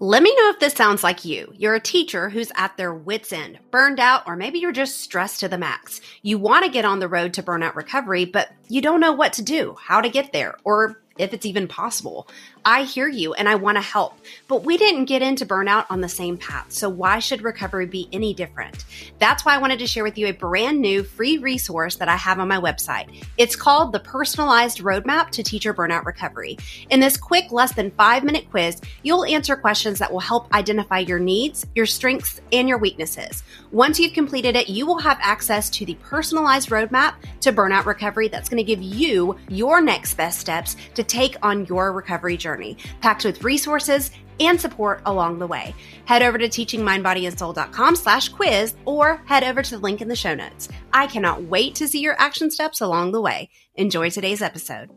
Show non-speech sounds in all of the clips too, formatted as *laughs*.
Let me know if this sounds like you. You're a teacher who's at their wits' end, burned out, or maybe you're just stressed to the max. You want to get on the road to burnout recovery, but you don't know what to do, how to get there, or if it's even possible. I hear you and I want to help, but we didn't get into burnout on the same path. So why should recovery be any different? That's why I wanted to share with you a brand new free resource that I have on my website. It's called the Personalized Roadmap to Teacher Burnout Recovery. In this quick, less than five minute quiz, you'll answer questions that will help identify your needs, your strengths, and your weaknesses. Once you've completed it, you will have access to the personalized roadmap to burnout recovery that's going to give you your next best steps to take on your recovery journey, packed with resources and support along the way. Head over to teachingmindbodyandsoul.com slash quiz or head over to the link in the show notes. I cannot wait to see your action steps along the way. Enjoy today's episode.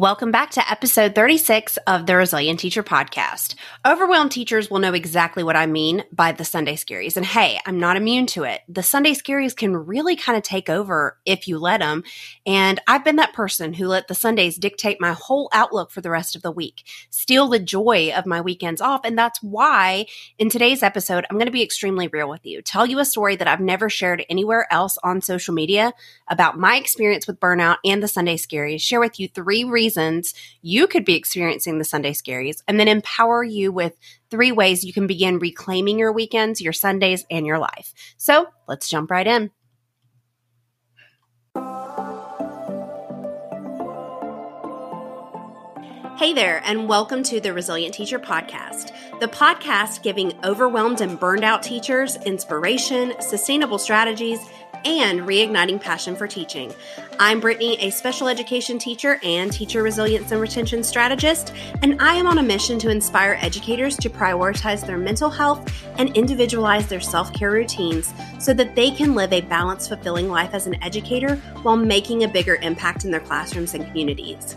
Welcome back to episode 36 of the Resilient Teacher Podcast. Overwhelmed teachers will know exactly what I mean by the Sunday scaries. And hey, I'm not immune to it. The Sunday scaries can really kind of take over if you let them. And I've been that person who let the Sundays dictate my whole outlook for the rest of the week, steal the joy of my weekends off. And that's why in today's episode, I'm going to be extremely real with you, tell you a story that I've never shared anywhere else on social media about my experience with burnout and the Sunday scaries, share with you three reasons reasons you could be experiencing the Sunday scaries, and then empower you with three ways you can begin reclaiming your weekends, your Sundays, and your life. So let's jump right in. Hey there, and welcome to the Resilient Teacher Podcast, the podcast giving overwhelmed and burned out teachers inspiration, sustainable strategies, and reigniting passion for teaching. I'm Brittany, a special education teacher and teacher resilience and retention strategist, and I am on a mission to inspire educators to prioritize their mental health and individualize their self care routines so that they can live a balanced, fulfilling life as an educator while making a bigger impact in their classrooms and communities.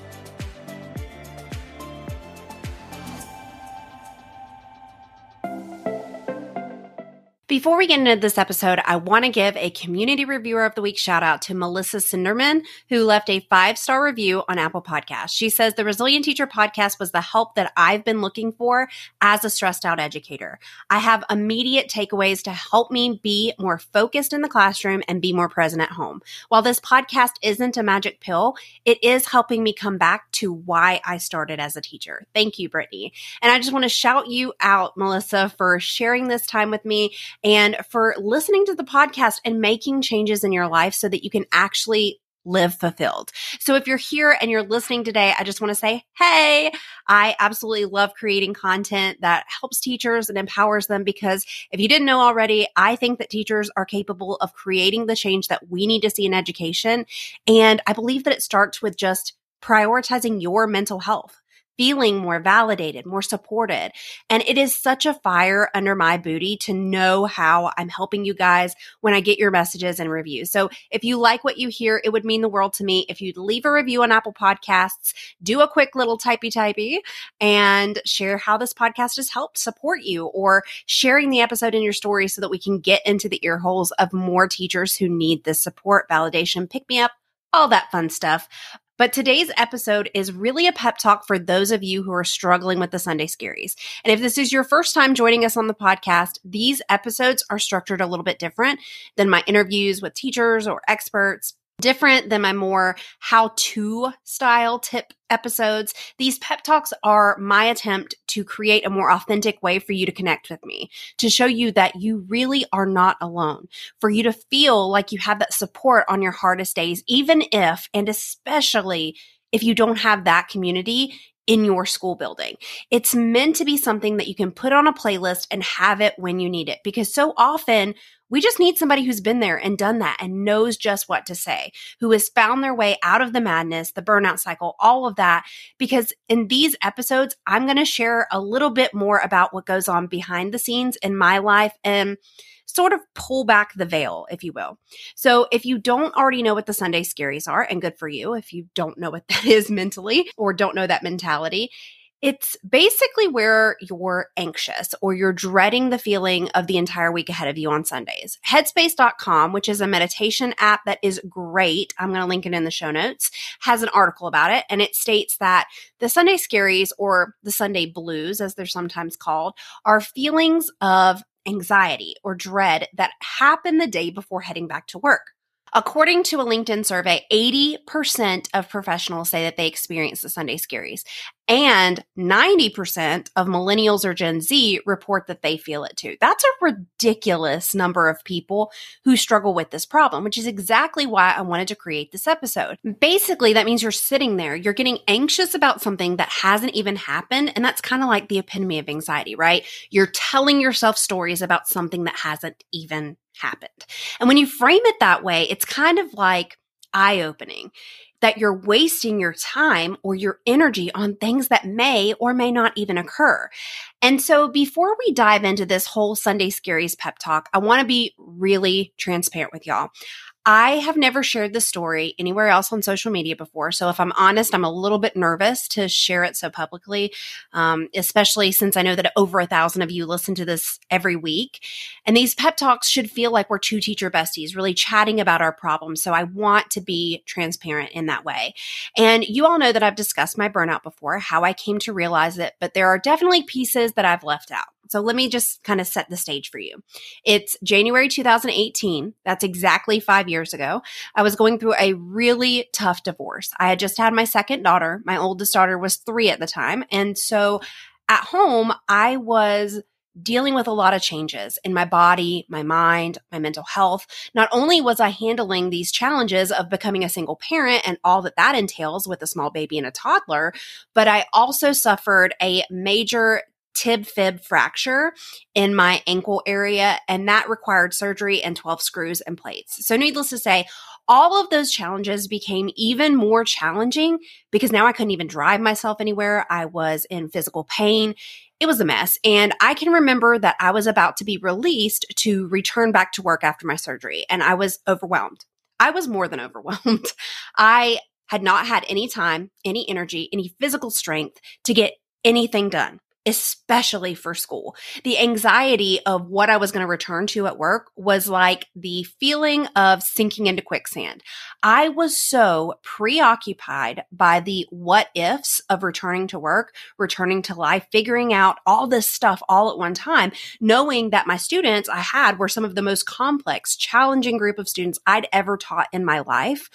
Before we get into this episode, I want to give a community reviewer of the week shout out to Melissa Sinderman, who left a five star review on Apple Podcasts. She says the Resilient Teacher podcast was the help that I've been looking for as a stressed out educator. I have immediate takeaways to help me be more focused in the classroom and be more present at home. While this podcast isn't a magic pill, it is helping me come back to why I started as a teacher. Thank you, Brittany. And I just want to shout you out, Melissa, for sharing this time with me and for listening to the podcast and making changes in your life so that you can actually live fulfilled. So if you're here and you're listening today, I just want to say, hey, I absolutely love creating content that helps teachers and empowers them because if you didn't know already, I think that teachers are capable of creating the change that we need to see in education. And I believe that it starts with just prioritizing your mental health feeling more validated, more supported. And it is such a fire under my booty to know how I'm helping you guys when I get your messages and reviews. So if you like what you hear, it would mean the world to me if you'd leave a review on Apple Podcasts, do a quick little typey typey and share how this podcast has helped support you or sharing the episode in your story so that we can get into the ear holes of more teachers who need this support, validation, pick me up, all that fun stuff. But today's episode is really a pep talk for those of you who are struggling with the Sunday scaries. And if this is your first time joining us on the podcast, these episodes are structured a little bit different than my interviews with teachers or experts different than my more how to style tip episodes. These pep talks are my attempt to create a more authentic way for you to connect with me, to show you that you really are not alone, for you to feel like you have that support on your hardest days, even if and especially if you don't have that community in your school building. It's meant to be something that you can put on a playlist and have it when you need it because so often we just need somebody who's been there and done that and knows just what to say, who has found their way out of the madness, the burnout cycle, all of that. Because in these episodes, I'm going to share a little bit more about what goes on behind the scenes in my life and sort of pull back the veil, if you will. So if you don't already know what the Sunday scaries are, and good for you if you don't know what *laughs* that is mentally or don't know that mentality, it's basically where you're anxious or you're dreading the feeling of the entire week ahead of you on Sundays. Headspace.com, which is a meditation app that is great, I'm going to link it in the show notes, has an article about it. And it states that the Sunday scaries or the Sunday blues, as they're sometimes called, are feelings of anxiety or dread that happen the day before heading back to work. According to a LinkedIn survey, 80% of professionals say that they experience the Sunday scaries. And 90% of millennials or Gen Z report that they feel it too. That's a ridiculous number of people who struggle with this problem, which is exactly why I wanted to create this episode. Basically, that means you're sitting there, you're getting anxious about something that hasn't even happened. And that's kind of like the epitome of anxiety, right? You're telling yourself stories about something that hasn't even happened. And when you frame it that way, it's kind of like eye opening that you're wasting your time or your energy on things that may or may not even occur. And so before we dive into this whole Sunday Scaries pep talk, I want to be really transparent with y'all. I have never shared this story anywhere else on social media before. So if I'm honest, I'm a little bit nervous to share it so publicly, um, especially since I know that over a thousand of you listen to this every week. And these pep talks should feel like we're two teacher besties, really chatting about our problems. So I want to be transparent in that way. And you all know that I've discussed my burnout before, how I came to realize it, but there are definitely pieces that I've left out. So let me just kind of set the stage for you. It's January 2018. That's exactly five years ago. I was going through a really tough divorce. I had just had my second daughter. My oldest daughter was three at the time. And so at home, I was dealing with a lot of changes in my body, my mind, my mental health. Not only was I handling these challenges of becoming a single parent and all that that entails with a small baby and a toddler, but I also suffered a major tib fib fracture in my ankle area, and that required surgery and 12 screws and plates. So, needless to say, all of those challenges became even more challenging because now I couldn't even drive myself anywhere. I was in physical pain. It was a mess. And I can remember that I was about to be released to return back to work after my surgery, and I was overwhelmed. I was more than *laughs* overwhelmed. I had not had any time, any energy, any physical strength to get anything done especially for school. The anxiety of what I was going to return to at work was like the feeling of sinking into quicksand. I was so preoccupied by the what ifs of returning to work, returning to life, figuring out all this stuff all at one time, knowing that my students I had were some of the most complex, challenging group of students I'd ever taught in my life.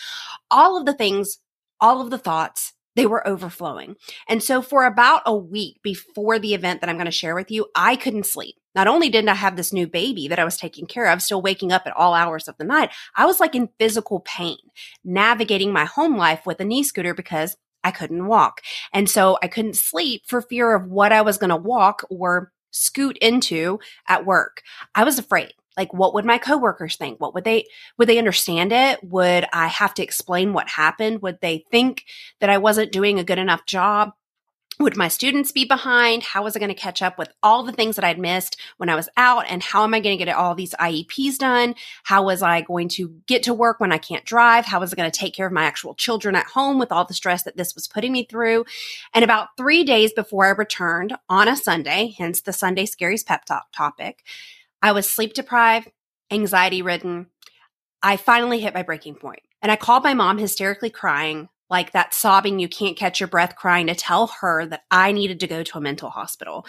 All of the things, all of the thoughts, they were overflowing. And so for about a week before the event that I'm going to share with you, I couldn't sleep. Not only didn't I have this new baby that I was taking care of, still waking up at all hours of the night, I was like in physical pain, navigating my home life with a knee scooter because I couldn't walk. And so I couldn't sleep for fear of what I was going to walk or scoot into at work. I was afraid like what would my coworkers think what would they would they understand it would i have to explain what happened would they think that i wasn't doing a good enough job would my students be behind? How was I going to catch up with all the things that I'd missed when I was out? And how am I going to get all these IEPs done? How was I going to get to work when I can't drive? How was I going to take care of my actual children at home with all the stress that this was putting me through? And about three days before I returned on a Sunday, hence the Sunday Scaries Pep Talk topic, I was sleep deprived, anxiety ridden. I finally hit my breaking point and I called my mom hysterically crying, like that sobbing, you can't catch your breath crying to tell her that I needed to go to a mental hospital.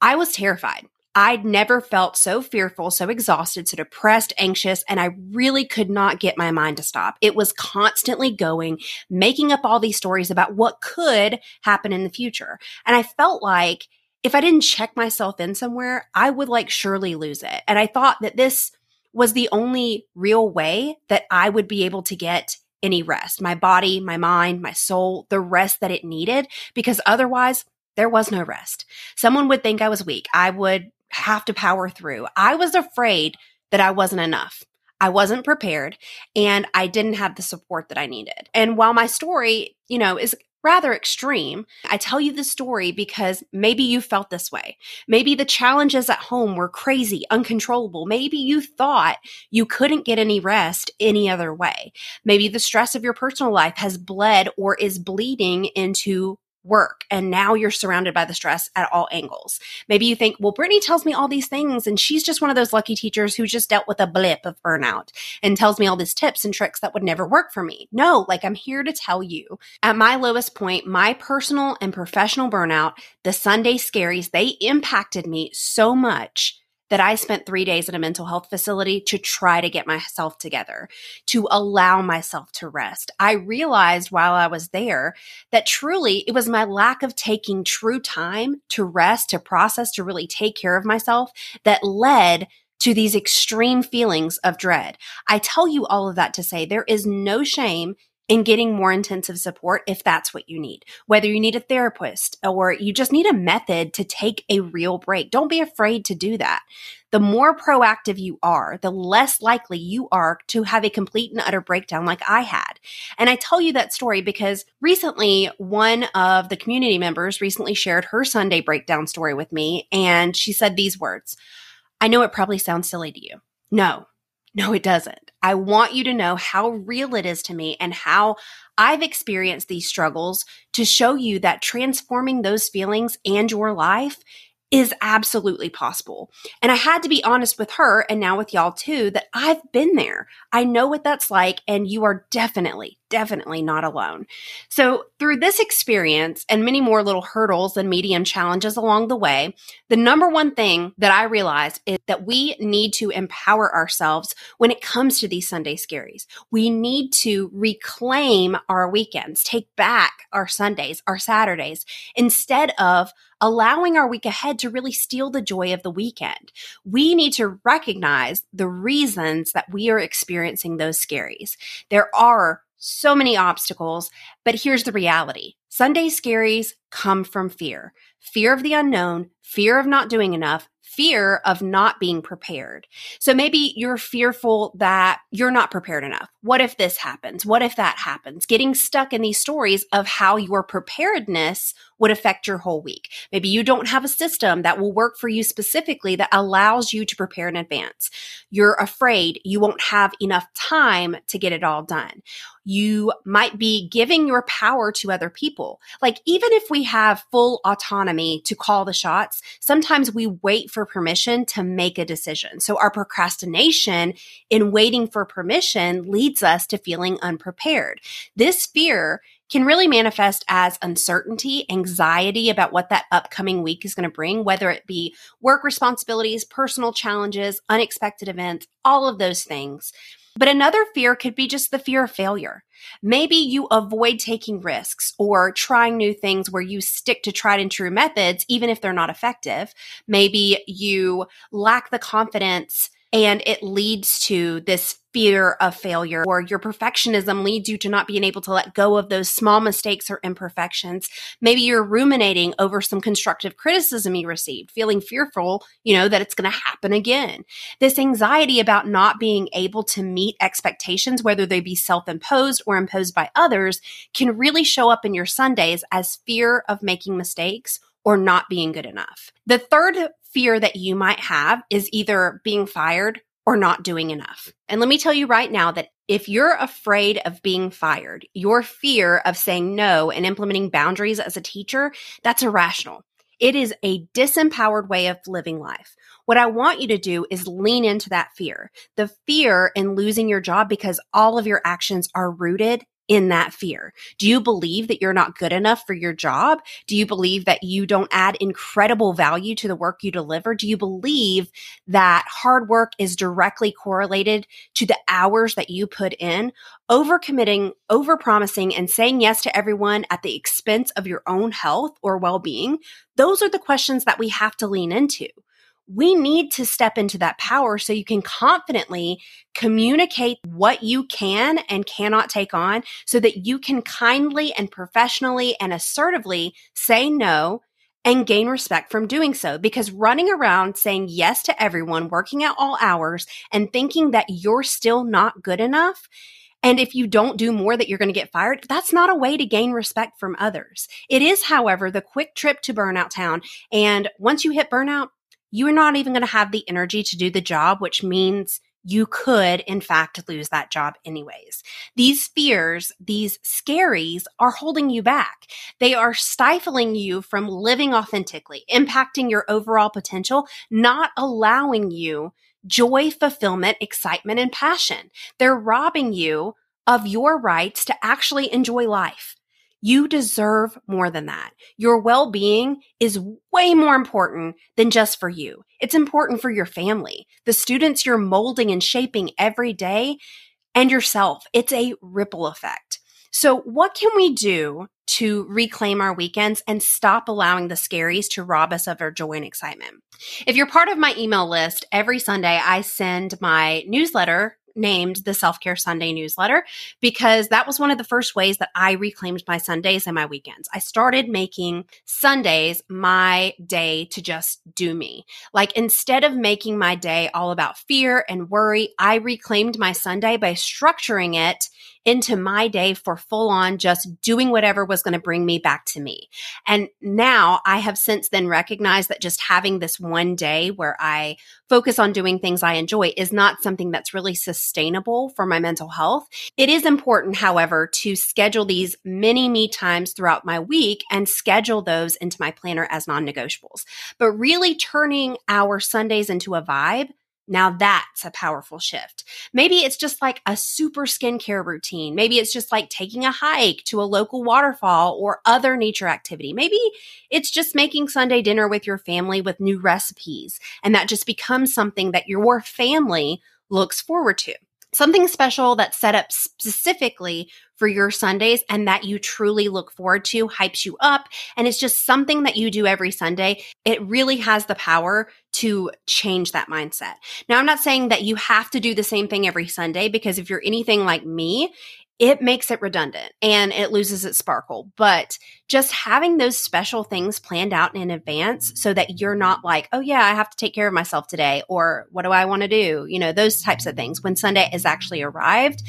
I was terrified. I'd never felt so fearful, so exhausted, so depressed, anxious, and I really could not get my mind to stop. It was constantly going, making up all these stories about what could happen in the future. And I felt like if I didn't check myself in somewhere, I would like surely lose it. And I thought that this was the only real way that I would be able to get any rest my body, my mind, my soul, the rest that it needed, because otherwise there was no rest. Someone would think I was weak. I would have to power through. I was afraid that I wasn't enough. I wasn't prepared and I didn't have the support that I needed. And while my story, you know, is rather extreme. I tell you the story because maybe you felt this way. Maybe the challenges at home were crazy, uncontrollable. Maybe you thought you couldn't get any rest any other way. Maybe the stress of your personal life has bled or is bleeding into work and now you're surrounded by the stress at all angles. Maybe you think, well, Brittany tells me all these things and she's just one of those lucky teachers who just dealt with a blip of burnout and tells me all these tips and tricks that would never work for me. No, like I'm here to tell you at my lowest point, my personal and professional burnout, the Sunday scaries, they impacted me so much that I spent three days at a mental health facility to try to get myself together, to allow myself to rest. I realized while I was there that truly it was my lack of taking true time to rest, to process, to really take care of myself that led to these extreme feelings of dread. I tell you all of that to say there is no shame in getting more intensive support if that's what you need. Whether you need a therapist or you just need a method to take a real break. Don't be afraid to do that. The more proactive you are, the less likely you are to have a complete and utter breakdown like I had. And I tell you that story because recently one of the community members recently shared her Sunday breakdown story with me. And she said these words I know it probably sounds silly to you. No, no, it doesn't. I want you to know how real it is to me and how I've experienced these struggles to show you that transforming those feelings and your life is absolutely possible. And I had to be honest with her and now with y'all too that I've been there. I know what that's like, and you are definitely, definitely not alone. So, through this experience and many more little hurdles and medium challenges along the way, the number one thing that I realized is that we need to empower ourselves when it comes to these Sunday scaries. We need to reclaim our weekends, take back our Sundays, our Saturdays, instead of allowing our week ahead to really steal the joy of the weekend. We need to recognize the reasons that we are experiencing those scaries. There are so many obstacles, but here's the reality. Sunday scaries come from fear. Fear of the unknown, fear of not doing enough, fear of not being prepared. So maybe you're fearful that you're not prepared enough. What if this happens? What if that happens? Getting stuck in these stories of how your preparedness would affect your whole week. Maybe you don't have a system that will work for you specifically that allows you to prepare in advance. You're afraid you won't have enough time to get it all done. You might be giving your power to other people. Like, even if we have full autonomy to call the shots, sometimes we wait for permission to make a decision. So, our procrastination in waiting for permission leads us to feeling unprepared. This fear can really manifest as uncertainty, anxiety about what that upcoming week is going to bring, whether it be work responsibilities, personal challenges, unexpected events, all of those things. But another fear could be just the fear of failure. Maybe you avoid taking risks or trying new things where you stick to tried and true methods, even if they're not effective. Maybe you lack the confidence and it leads to this fear of failure or your perfectionism leads you to not being able to let go of those small mistakes or imperfections. Maybe you're ruminating over some constructive criticism you received, feeling fearful, you know, that it's going to happen again. This anxiety about not being able to meet expectations, whether they be self imposed or imposed by others, can really show up in your Sundays as fear of making mistakes or not being good enough. The third fear that you might have is either being fired or not doing enough. And let me tell you right now that if you're afraid of being fired, your fear of saying no and implementing boundaries as a teacher, that's irrational. It is a disempowered way of living life. What I want you to do is lean into that fear, the fear in losing your job because all of your actions are rooted in that fear? Do you believe that you're not good enough for your job? Do you believe that you don't add incredible value to the work you deliver? Do you believe that hard work is directly correlated to the hours that you put in? Overcommitting, overpromising, and saying yes to everyone at the expense of your own health or well being? Those are the questions that we have to lean into we need to step into that power so you can confidently communicate what you can and cannot take on so that you can kindly and professionally and assertively say no and gain respect from doing so. Because running around saying yes to everyone, working at all hours, and thinking that you're still not good enough And if you don't do more that you're going to get fired, that's not a way to gain respect from others. It is, however, the quick trip to burnout town. And once you hit burnout, you're not even going to have the energy to do the job, which means you could, in fact, lose that job anyways. These fears, these scaries are holding you back. They are stifling you from living authentically, impacting your overall potential, not allowing you joy, fulfillment, excitement, and passion. They're robbing you of your rights to actually enjoy life. You deserve more than that. Your well being is way more important than just for you. It's important for your family, the students you're molding and shaping every day, and yourself. It's a ripple effect. So, what can we do to reclaim our weekends and stop allowing the scaries to rob us of our joy and excitement? If you're part of my email list, every Sunday I send my newsletter named the Self Care Sunday newsletter because that was one of the first ways that I reclaimed my Sundays and my weekends. I started making Sundays my day to just do me. Like instead of making my day all about fear and worry, I reclaimed my Sunday by structuring it into my day for full on just doing whatever was going to bring me back to me. And now I have since then recognized that just having this one day where I focus on doing things I enjoy is not something that's really sustainable for my mental health. It is important, however, to schedule these mini me times throughout my week and schedule those into my planner as non negotiables. But really turning our Sundays into a vibe now that's a powerful shift. Maybe it's just like a super skincare routine. Maybe it's just like taking a hike to a local waterfall or other nature activity. Maybe it's just making Sunday dinner with your family with new recipes. And that just becomes something that your family looks forward to something special that's set up specifically for your Sundays and that you truly look forward to, hypes you up, and it's just something that you do every Sunday. It really has the power to change that mindset. Now, I'm not saying that you have to do the same thing every Sunday because if you're anything like me, it makes it redundant and it loses its sparkle. But just having those special things planned out in advance so that you're not like, oh, yeah, I have to take care of myself today, or what do I want to do? You know, those types of things. When Sunday is actually arrived,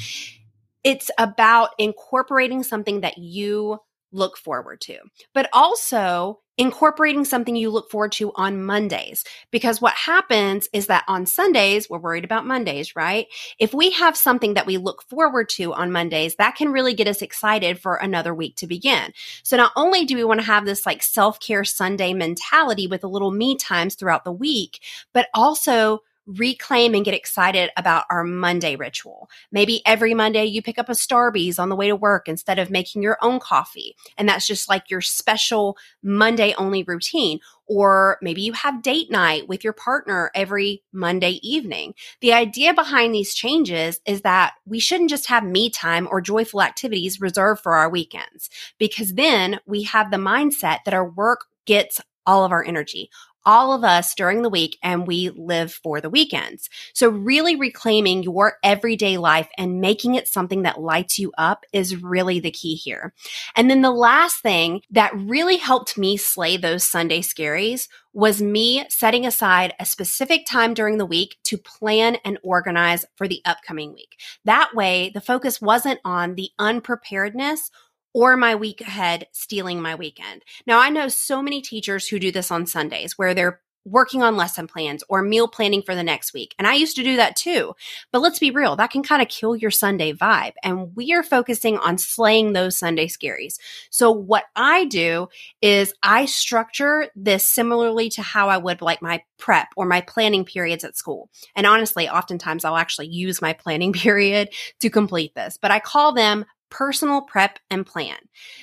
it's about incorporating something that you look forward to, but also incorporating something you look forward to on Mondays. Because what happens is that on Sundays, we're worried about Mondays, right? If we have something that we look forward to on Mondays, that can really get us excited for another week to begin. So not only do we want to have this like self care Sunday mentality with a little me times throughout the week, but also reclaim and get excited about our Monday ritual. Maybe every Monday you pick up a Starbucks on the way to work instead of making your own coffee. And that's just like your special Monday only routine. Or maybe you have date night with your partner every Monday evening. The idea behind these changes is that we shouldn't just have me time or joyful activities reserved for our weekends because then we have the mindset that our work gets all of our energy all of us during the week and we live for the weekends. So really reclaiming your everyday life and making it something that lights you up is really the key here. And then the last thing that really helped me slay those Sunday scaries was me setting aside a specific time during the week to plan and organize for the upcoming week. That way, the focus wasn't on the unpreparedness or my week ahead stealing my weekend. Now, I know so many teachers who do this on Sundays where they're working on lesson plans or meal planning for the next week. And I used to do that too. But let's be real, that can kind of kill your Sunday vibe. And we are focusing on slaying those Sunday scaries. So what I do is I structure this similarly to how I would like my prep or my planning periods at school. And honestly, oftentimes I'll actually use my planning *laughs* period to complete this, but I call them personal prep and plan.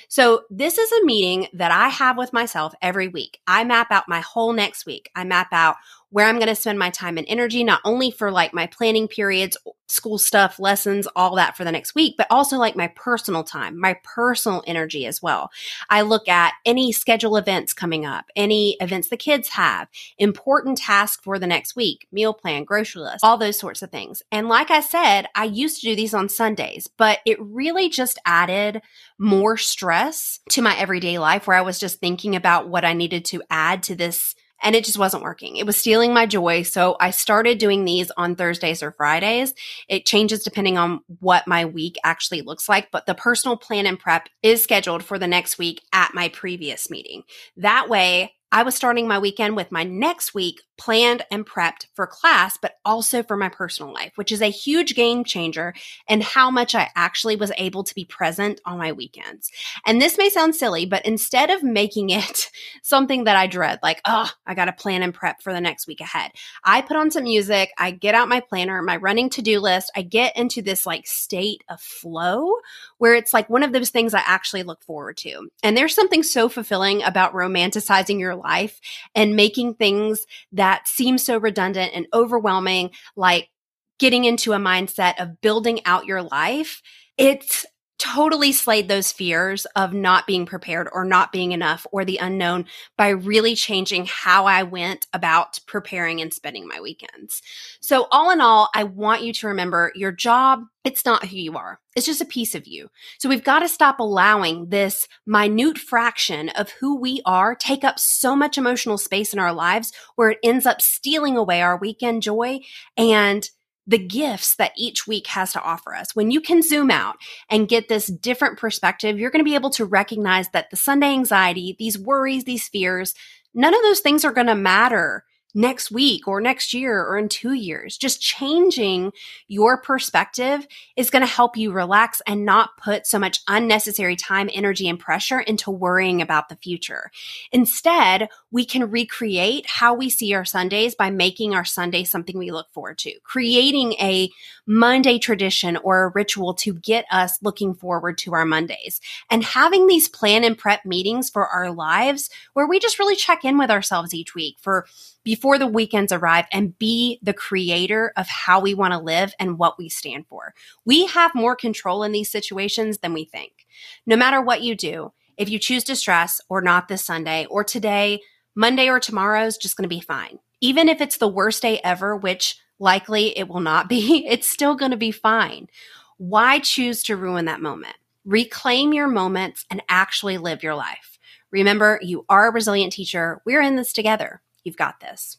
So this is a meeting that I have with myself every week. I map out my whole next week. I map out where I'm going to spend my time and energy, not only for like my planning periods, school stuff, lessons, all that for the next week, but also like my personal time, my personal energy as well. I look at any schedule events coming up, any events the kids have, important tasks for the next week, meal plan, grocery list, all those sorts of things. And like I said, I used to do these on Sundays, but it really just added more stress to my everyday life where I was just thinking about what I needed to add to this and it just wasn't working. It was stealing my joy. So I started doing these on Thursdays or Fridays. It changes depending on what my week actually looks like, but the personal plan and prep is scheduled for the next week at my previous meeting. That way, I was starting my weekend with my next week planned and prepped for class, but also for my personal life, which is a huge game changer and how much I actually was able to be present on my weekends. And this may sound silly, but instead of making it *laughs* something that I dread, like, oh, I got to plan and prep for the next week ahead, I put on some music, I get out my planner, my running to do list, I get into this like state of flow where it's like one of those things I actually look forward to. And there's something so fulfilling about romanticizing your life and making things that seem so redundant and overwhelming, like getting into a mindset of building out your life. It's totally slayed those fears of not being prepared or not being enough or the unknown by really changing how I went about preparing and spending my weekends. So, all in all, I want you to remember your job, it's not who you are. It's just a piece of you. So we've got to stop allowing this minute fraction of who we are take up so much emotional space in our lives where it ends up stealing away our weekend joy and the gifts that each week has to offer us. When you can zoom out and get this different perspective, you're going to be able to recognize that the Sunday anxiety, these worries, these fears, none of those things are going to matter next week or next year or in two years. Just changing your perspective is going to help you relax and not put so much unnecessary time, energy, and pressure into worrying about the future. Instead, we can recreate how we see our Sundays by making our Sunday something we look forward to, creating a Monday tradition or a ritual to get us looking forward to our Mondays and having these plan and prep meetings for our lives where we just really check in with ourselves each week for before the weekends arrive and be the creator of how we want to live and what we stand for. We have more control in these situations than we think. No matter what you do, if you choose to stress or not this Sunday or today, Monday or tomorrow is just going to be fine. Even if it's the worst day ever, which likely it will not be, *laughs* it's still going to be fine. Why choose to ruin that moment? Reclaim your moments and actually live your life. Remember, you are a resilient teacher. We're in this together. You've got this.